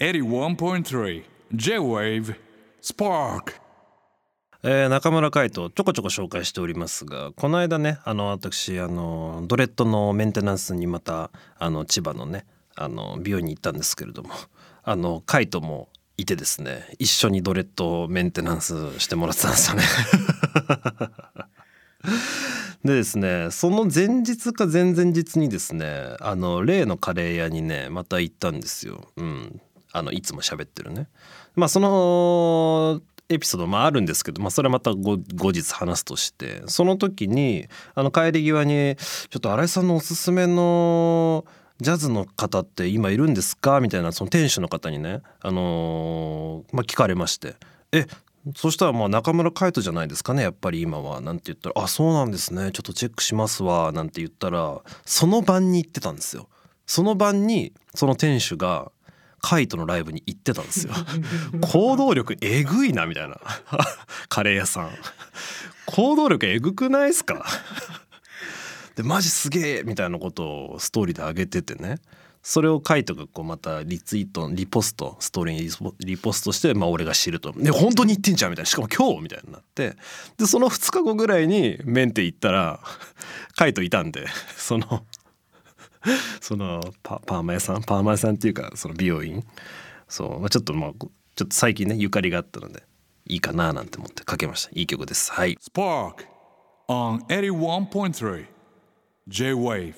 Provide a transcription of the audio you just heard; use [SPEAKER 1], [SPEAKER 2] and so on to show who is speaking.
[SPEAKER 1] 81.3 J-Wave Spark
[SPEAKER 2] え中村海斗ちょこちょこ紹介しておりますがこの間ねあの私あのドレッドのメンテナンスにまたあの千葉のねあの美容院に行ったんですけれどもあの海斗もいてですね一緒にドレッドメンテナンスしてもらってたんですよね。でですねその前日か前々日にですねあの例のカレー屋にねまた行ったんですよ。うん、あのいつも喋ってるね。まあそのエピソードもあるんですけど、まあ、それはまた後日話すとしてその時にあの帰り際に「ちょっと新井さんのおすすめのジャズの方って今いるんですか?」みたいなその店主の方にね、あのーまあ、聞かれまして「えそしたらまあ中村海人じゃないですかね？やっぱり今は」なんて言ったら「あそうなんですねちょっとチェックしますわ」なんて言ったらその晩に行ってたんですよ。その晩にその店主がカイトのライブに行ってたんですよ。行動力えぐいなみたいな。カレー屋さん。行動力えぐくないっすか？でマジすげえみたいなことをストーリーで上げててね。それをカイトがこうまたリツイートリポストストーリーにリポストして、まあ、俺が知ると「ね本当に言ってんじゃん」みたいな。しかも今日みたいになって。でその2日後ぐらいにメンテ行ったらカイトいたんでその そのパパーマ屋さん？パーマ屋さんっていうかその美容院？そう、まあ、ちょっとまあちょっと最近ねゆかりがあったのでいいかななんて思ってかけました。いい曲です。はい。
[SPEAKER 1] Spark on 81.3 J-Wave